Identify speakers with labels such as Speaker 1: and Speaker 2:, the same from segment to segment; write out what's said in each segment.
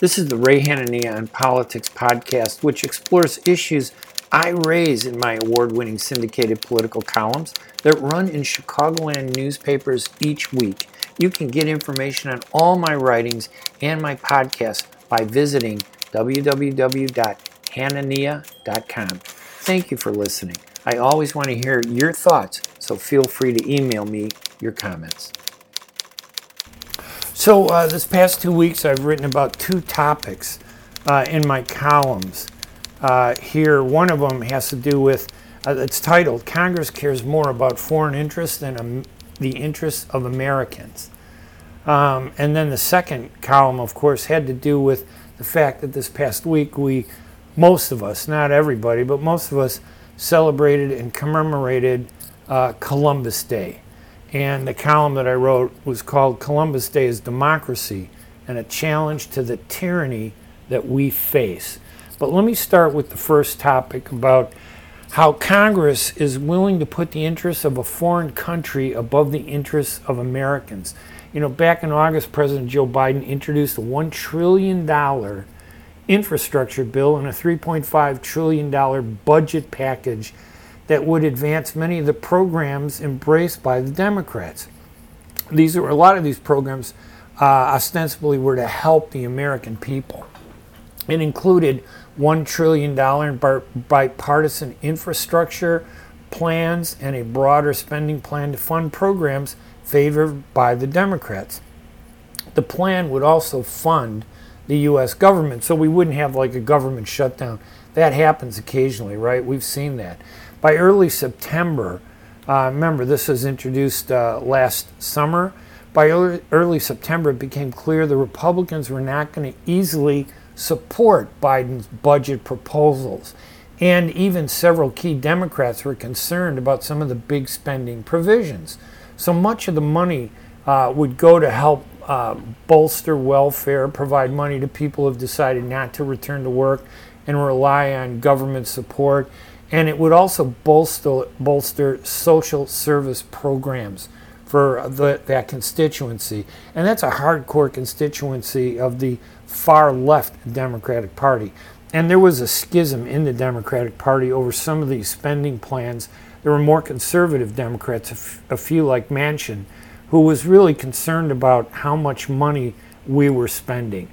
Speaker 1: This is the Ray Hanania on Politics podcast, which explores issues I raise in my award winning syndicated political columns that run in Chicagoland newspapers each week. You can get information on all my writings and my podcast by visiting www.hanania.com. Thank you for listening. I always want to hear your thoughts, so feel free to email me your comments. So, uh, this past two weeks, I've written about two topics uh, in my columns. Uh, here, one of them has to do with uh, it's titled Congress Cares More About Foreign Interests Than um, the Interests of Americans. Um, and then the second column, of course, had to do with the fact that this past week we, most of us, not everybody, but most of us, celebrated and commemorated uh, Columbus Day. And the column that I wrote was called Columbus Day is Democracy and a Challenge to the Tyranny that We Face. But let me start with the first topic about how Congress is willing to put the interests of a foreign country above the interests of Americans. You know, back in August, President Joe Biden introduced a $1 trillion infrastructure bill and a $3.5 trillion budget package that would advance many of the programs embraced by the Democrats. These are a lot of these programs uh, ostensibly were to help the American people. It included $1 trillion in bipartisan infrastructure plans and a broader spending plan to fund programs favored by the Democrats. The plan would also fund the U.S. government so we wouldn't have like a government shutdown. That happens occasionally, right? We've seen that. By early September, uh, remember this was introduced uh, last summer. By early, early September, it became clear the Republicans were not going to easily support Biden's budget proposals. And even several key Democrats were concerned about some of the big spending provisions. So much of the money uh, would go to help uh, bolster welfare, provide money to people who have decided not to return to work and rely on government support and it would also bolster, bolster social service programs for the, that constituency. And that's a hardcore constituency of the far left Democratic Party. And there was a schism in the Democratic Party over some of these spending plans. There were more conservative Democrats, a few like Manchin, who was really concerned about how much money we were spending.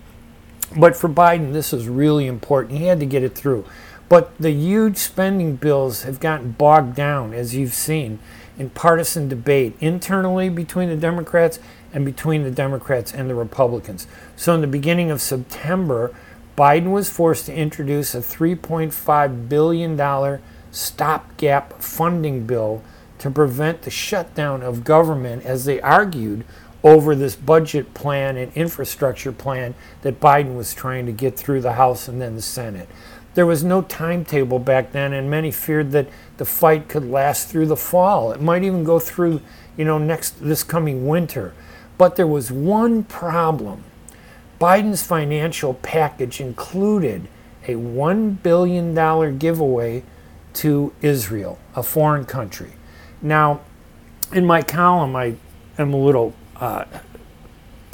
Speaker 1: But for Biden, this was really important. He had to get it through. But the huge spending bills have gotten bogged down, as you've seen, in partisan debate internally between the Democrats and between the Democrats and the Republicans. So, in the beginning of September, Biden was forced to introduce a $3.5 billion stopgap funding bill to prevent the shutdown of government, as they argued over this budget plan and infrastructure plan that Biden was trying to get through the House and then the Senate. There was no timetable back then, and many feared that the fight could last through the fall. It might even go through, you know, next this coming winter. But there was one problem. Biden's financial package included a $1 billion giveaway to Israel, a foreign country. Now, in my column, I am a little uh,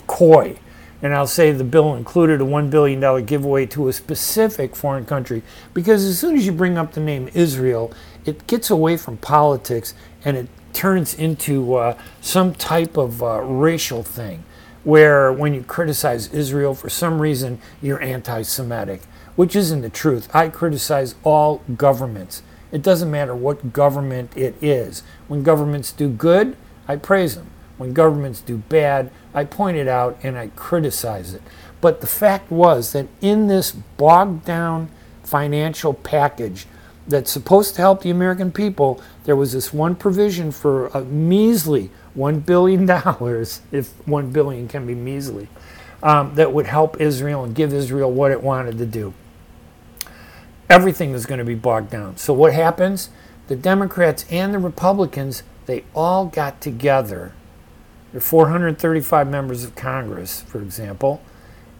Speaker 1: coy and I'll say the bill included a $1 billion giveaway to a specific foreign country because as soon as you bring up the name Israel, it gets away from politics and it turns into uh, some type of uh, racial thing where when you criticize Israel, for some reason, you're anti Semitic, which isn't the truth. I criticize all governments. It doesn't matter what government it is. When governments do good, I praise them. When governments do bad, I point it out and I criticize it. But the fact was that in this bogged down financial package that's supposed to help the American people, there was this one provision for a measly $1 billion, if 1 billion can be measly, um, that would help Israel and give Israel what it wanted to do. Everything is going to be bogged down. So what happens? The Democrats and the Republicans, they all got together there are 435 members of Congress, for example,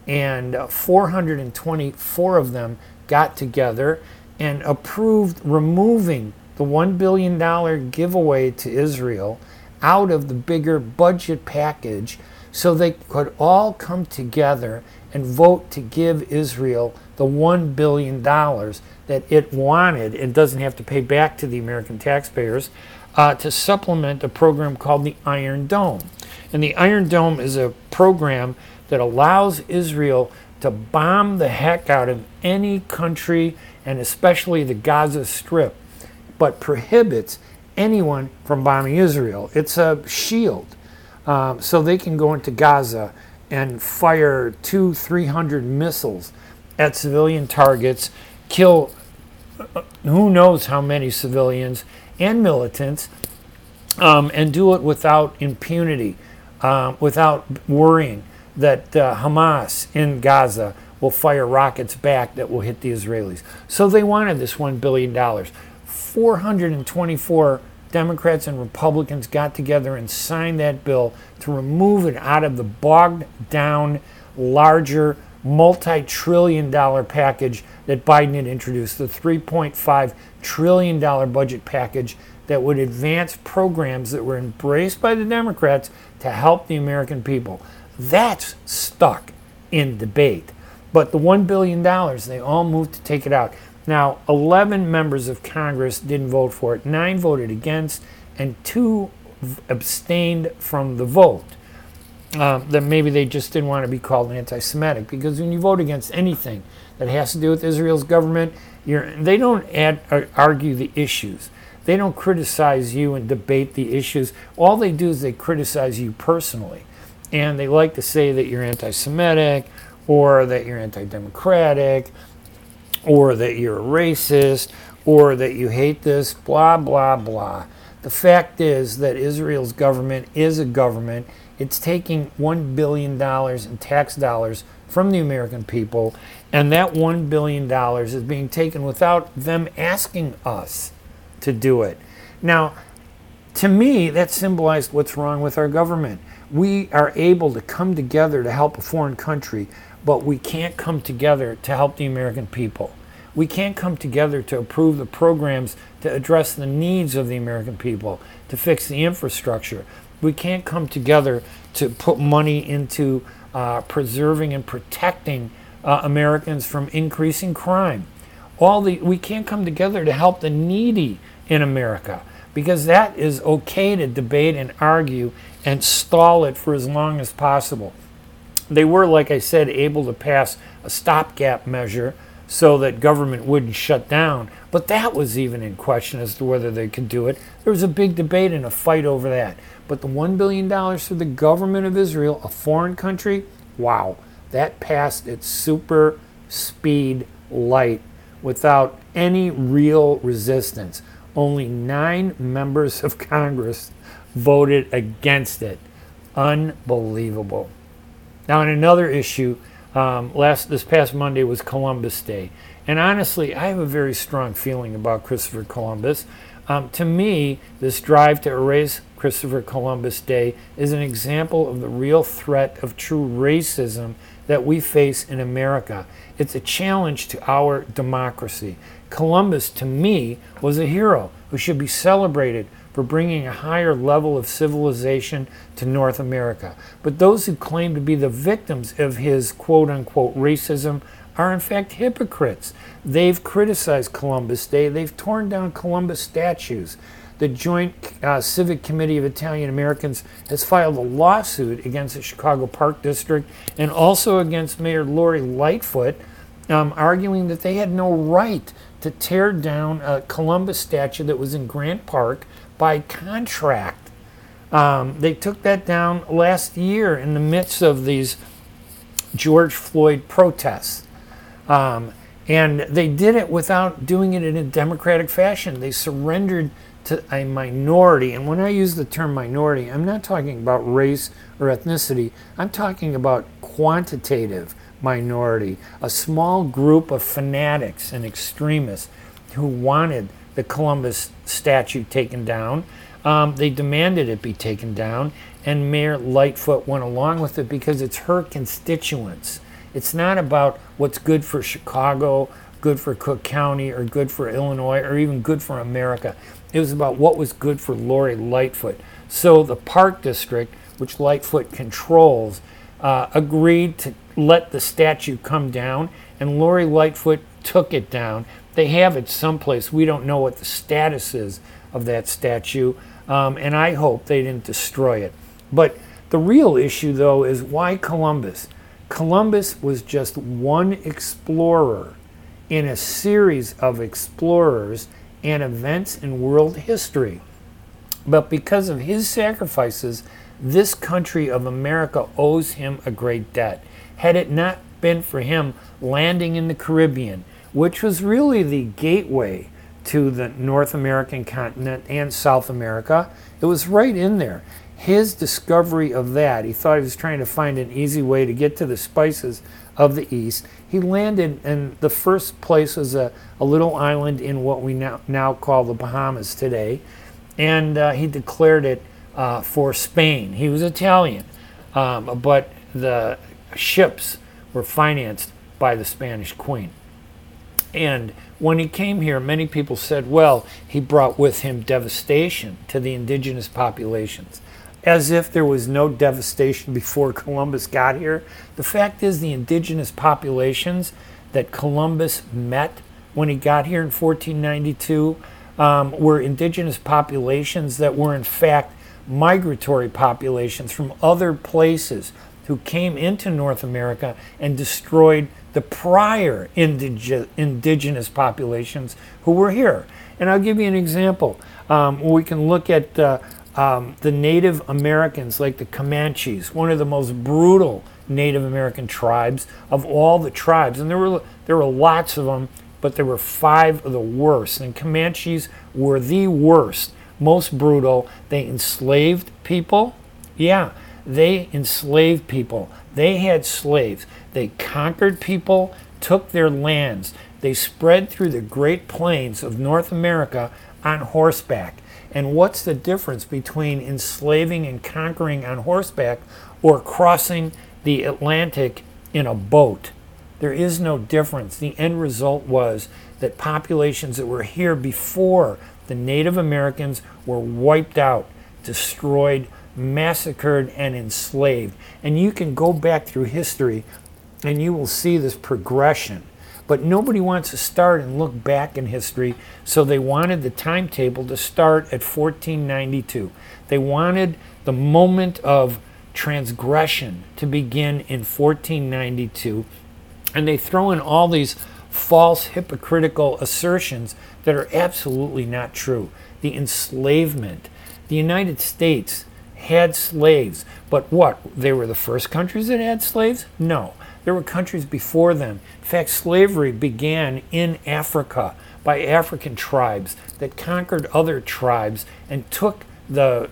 Speaker 1: and uh, 424 of them got together and approved removing the $1 billion giveaway to Israel out of the bigger budget package so they could all come together and vote to give Israel the $1 billion that it wanted and doesn't have to pay back to the American taxpayers uh, to supplement a program called the Iron Dome. And the Iron Dome is a program that allows Israel to bomb the heck out of any country and especially the Gaza Strip, but prohibits anyone from bombing Israel. It's a shield. Um, so they can go into Gaza and fire two, three hundred missiles at civilian targets, kill uh, who knows how many civilians and militants, um, and do it without impunity, um, without worrying that uh, Hamas in Gaza will fire rockets back that will hit the Israelis. So they wanted this $1 billion. 424 Democrats and Republicans got together and signed that bill to remove it out of the bogged down, larger, multi trillion dollar package that Biden had introduced, the $3.5 trillion budget package that would advance programs that were embraced by the Democrats to help the American people. That's stuck in debate. But the $1 billion, they all moved to take it out. Now, 11 members of Congress didn't vote for it, nine voted against, and two abstained from the vote. Uh, that maybe they just didn't want to be called anti Semitic because when you vote against anything that has to do with Israel's government, they don't uh, argue the issues. They don't criticize you and debate the issues. All they do is they criticize you personally. And they like to say that you're anti Semitic or that you're anti democratic or that you're a racist, or that you hate this, blah, blah, blah. The fact is that Israel's government is a government. It's taking $1 billion in tax dollars from the American people, and that $1 billion is being taken without them asking us to do it. Now, to me, that symbolized what's wrong with our government. We are able to come together to help a foreign country but we can't come together to help the American people. We can't come together to approve the programs to address the needs of the American people, to fix the infrastructure. We can't come together to put money into uh, preserving and protecting uh, Americans from increasing crime. All the we can't come together to help the needy in America because that is okay to debate and argue and stall it for as long as possible. They were, like I said, able to pass a stopgap measure so that government wouldn't shut down. But that was even in question as to whether they could do it. There was a big debate and a fight over that. But the $1 billion for the government of Israel, a foreign country, wow, that passed its super speed light without any real resistance. Only nine members of Congress voted against it. Unbelievable. Now, on another issue, um, last this past Monday was Columbus Day, and honestly, I have a very strong feeling about Christopher Columbus. Um, to me, this drive to erase Christopher Columbus Day is an example of the real threat of true racism that we face in America. It's a challenge to our democracy. Columbus, to me, was a hero who should be celebrated for bringing a higher level of civilization to North America. But those who claim to be the victims of his quote unquote racism are in fact hypocrites. They've criticized Columbus Day, they've torn down Columbus statues. The Joint uh, Civic Committee of Italian Americans has filed a lawsuit against the Chicago Park District and also against Mayor Lori Lightfoot, um, arguing that they had no right to tear down a Columbus statue that was in Grant Park by contract. Um, they took that down last year in the midst of these George Floyd protests. Um, and they did it without doing it in a democratic fashion. They surrendered to a minority. And when I use the term minority, I'm not talking about race or ethnicity, I'm talking about quantitative minority, a small group of fanatics and extremists who wanted the Columbus statue taken down. Um, they demanded it be taken down, and Mayor Lightfoot went along with it because it's her constituents. It's not about what's good for Chicago, good for Cook County, or good for Illinois, or even good for America. It was about what was good for Lori Lightfoot. So the Park District, which Lightfoot controls, uh, agreed to let the statue come down, and Lori Lightfoot took it down. They have it someplace. We don't know what the status is of that statue, um, and I hope they didn't destroy it. But the real issue, though, is why Columbus? Columbus was just one explorer in a series of explorers and events in world history. But because of his sacrifices, this country of America owes him a great debt. Had it not been for him landing in the Caribbean, which was really the gateway to the North American continent and South America, it was right in there. His discovery of that, he thought he was trying to find an easy way to get to the spices of the East. He landed, and the first place was a, a little island in what we now, now call the Bahamas today, and uh, he declared it uh, for Spain. He was Italian, um, but the ships were financed by the Spanish Queen. And when he came here, many people said, well, he brought with him devastation to the indigenous populations as if there was no devastation before Columbus got here. The fact is, the indigenous populations that Columbus met when he got here in 1492 um, were indigenous populations that were, in fact, migratory populations from other places who came into North America and destroyed the prior indige- indigenous populations who were here. And I'll give you an example. Um, we can look at uh, um, the Native Americans, like the Comanches, one of the most brutal Native American tribes of all the tribes, and there were there were lots of them, but there were five of the worst. And Comanches were the worst, most brutal. They enslaved people. Yeah, they enslaved people. They had slaves. They conquered people, took their lands. They spread through the Great Plains of North America on horseback. And what's the difference between enslaving and conquering on horseback or crossing the Atlantic in a boat? There is no difference. The end result was that populations that were here before the Native Americans were wiped out, destroyed, massacred, and enslaved. And you can go back through history and you will see this progression but nobody wants to start and look back in history, so they wanted the timetable to start at 1492. They wanted the moment of transgression to begin in 1492, and they throw in all these false hypocritical assertions that are absolutely not true. The enslavement. The United States had slaves, but what? They were the first countries that had slaves? No. There were countries before them. In fact, slavery began in Africa by African tribes that conquered other tribes and took the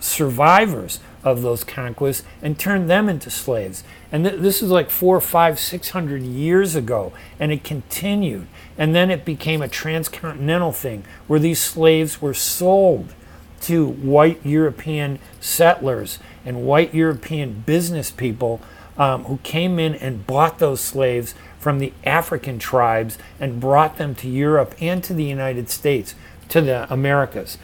Speaker 1: survivors of those conquests and turned them into slaves. And th- this is like four, five, six hundred years ago, and it continued. And then it became a transcontinental thing where these slaves were sold to white European settlers and white European business people um, who came in and bought those slaves from the African tribes and brought them to Europe and to the United States, to the Americas.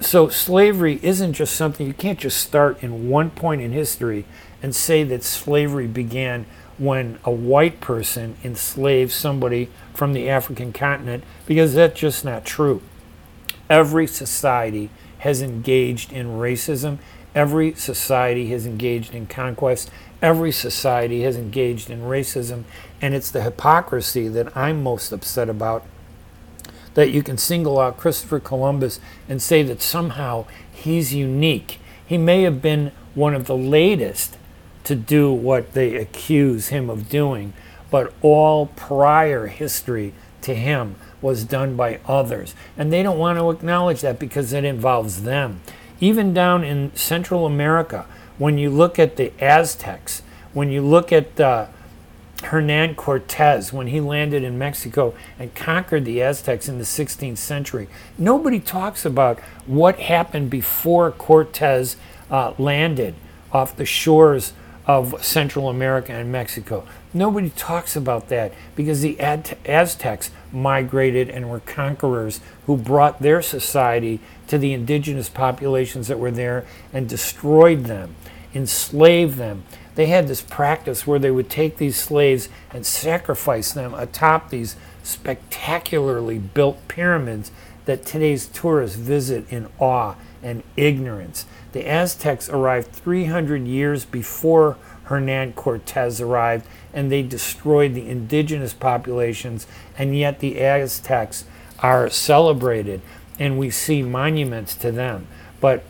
Speaker 1: So slavery isn't just something you can't just start in one point in history and say that slavery began when a white person enslaved somebody from the African continent because that's just not true. Every society has engaged in racism. Every society has engaged in conquest. Every society has engaged in racism, and it's the hypocrisy that I'm most upset about. That you can single out Christopher Columbus and say that somehow he's unique. He may have been one of the latest to do what they accuse him of doing, but all prior history to him was done by others. And they don't want to acknowledge that because it involves them. Even down in Central America, when you look at the Aztecs, when you look at uh, Hernan Cortez, when he landed in Mexico and conquered the Aztecs in the 16th century, nobody talks about what happened before Cortez uh, landed off the shores of Central America and Mexico. Nobody talks about that because the Aztecs migrated and were conquerors who brought their society to the indigenous populations that were there and destroyed them enslaved them. they had this practice where they would take these slaves and sacrifice them atop these spectacularly built pyramids that today's tourists visit in awe and ignorance. The Aztecs arrived 300 years before Hernan Cortez arrived and they destroyed the indigenous populations, and yet the Aztecs are celebrated and we see monuments to them. But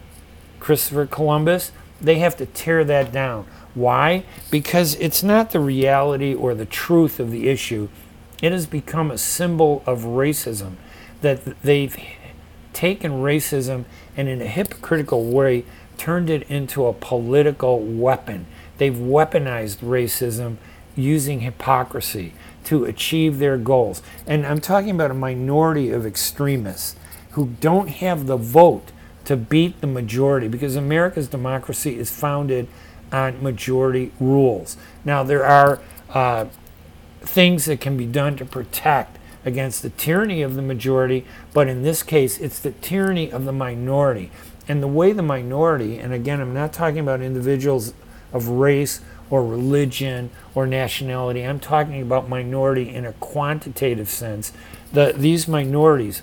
Speaker 1: Christopher Columbus, they have to tear that down. Why? Because it's not the reality or the truth of the issue. It has become a symbol of racism that they've taken racism and in a hypocritical way turned it into a political weapon. They've weaponized racism using hypocrisy to achieve their goals. And I'm talking about a minority of extremists who don't have the vote to beat the majority because America's democracy is founded on majority rules. Now, there are uh, things that can be done to protect against the tyranny of the majority, but in this case, it's the tyranny of the minority. And the way the minority, and again, I'm not talking about individuals of race or religion or nationality, I'm talking about minority in a quantitative sense. The, these minorities,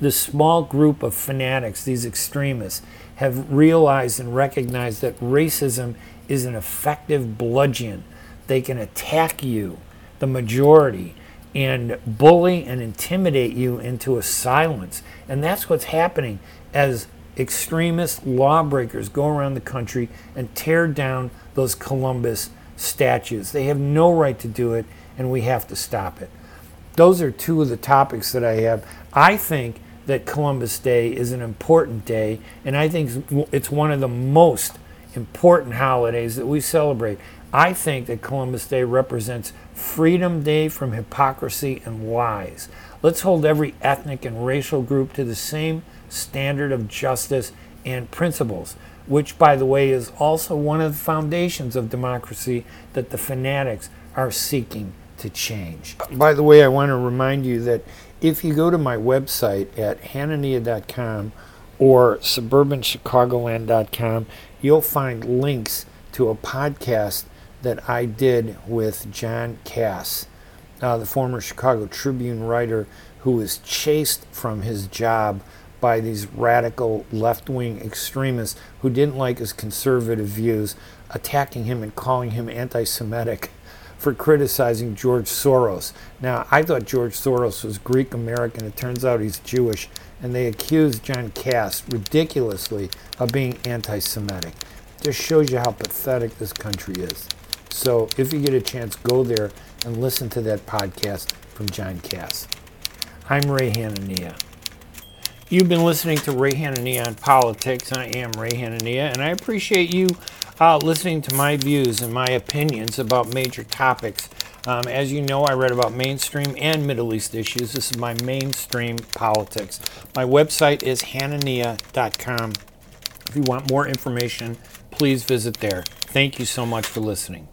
Speaker 1: this small group of fanatics, these extremists, have realized and recognized that racism is an effective bludgeon. They can attack you, the majority, and bully and intimidate you into a silence. And that's what's happening as extremist lawbreakers go around the country and tear down those Columbus statues. They have no right to do it, and we have to stop it. Those are two of the topics that I have. I think that Columbus Day is an important day, and I think it's one of the most important holidays that we celebrate. I think that Columbus Day represents Freedom Day from hypocrisy and lies. Let's hold every ethnic and racial group to the same standard of justice and principles, which, by the way, is also one of the foundations of democracy that the fanatics are seeking to change. By the way, I want to remind you that if you go to my website at hanania.com or suburbanchicagoland.com, you'll find links to a podcast that I did with John Kass, uh, the former Chicago Tribune writer who was chased from his job by these radical left wing extremists who didn't like his conservative views, attacking him and calling him anti Semitic for criticizing George Soros. Now, I thought George Soros was Greek American. It turns out he's Jewish. And they accused John Kass ridiculously of being anti Semitic. Just shows you how pathetic this country is. So, if you get a chance, go there and listen to that podcast from John Kass. I'm Ray Hanania. You've been listening to Ray Hanania on politics. I am Ray Hanania, and I appreciate you uh, listening to my views and my opinions about major topics. Um, as you know, I read about mainstream and Middle East issues. This is my mainstream politics. My website is hanania.com. If you want more information, please visit there. Thank you so much for listening.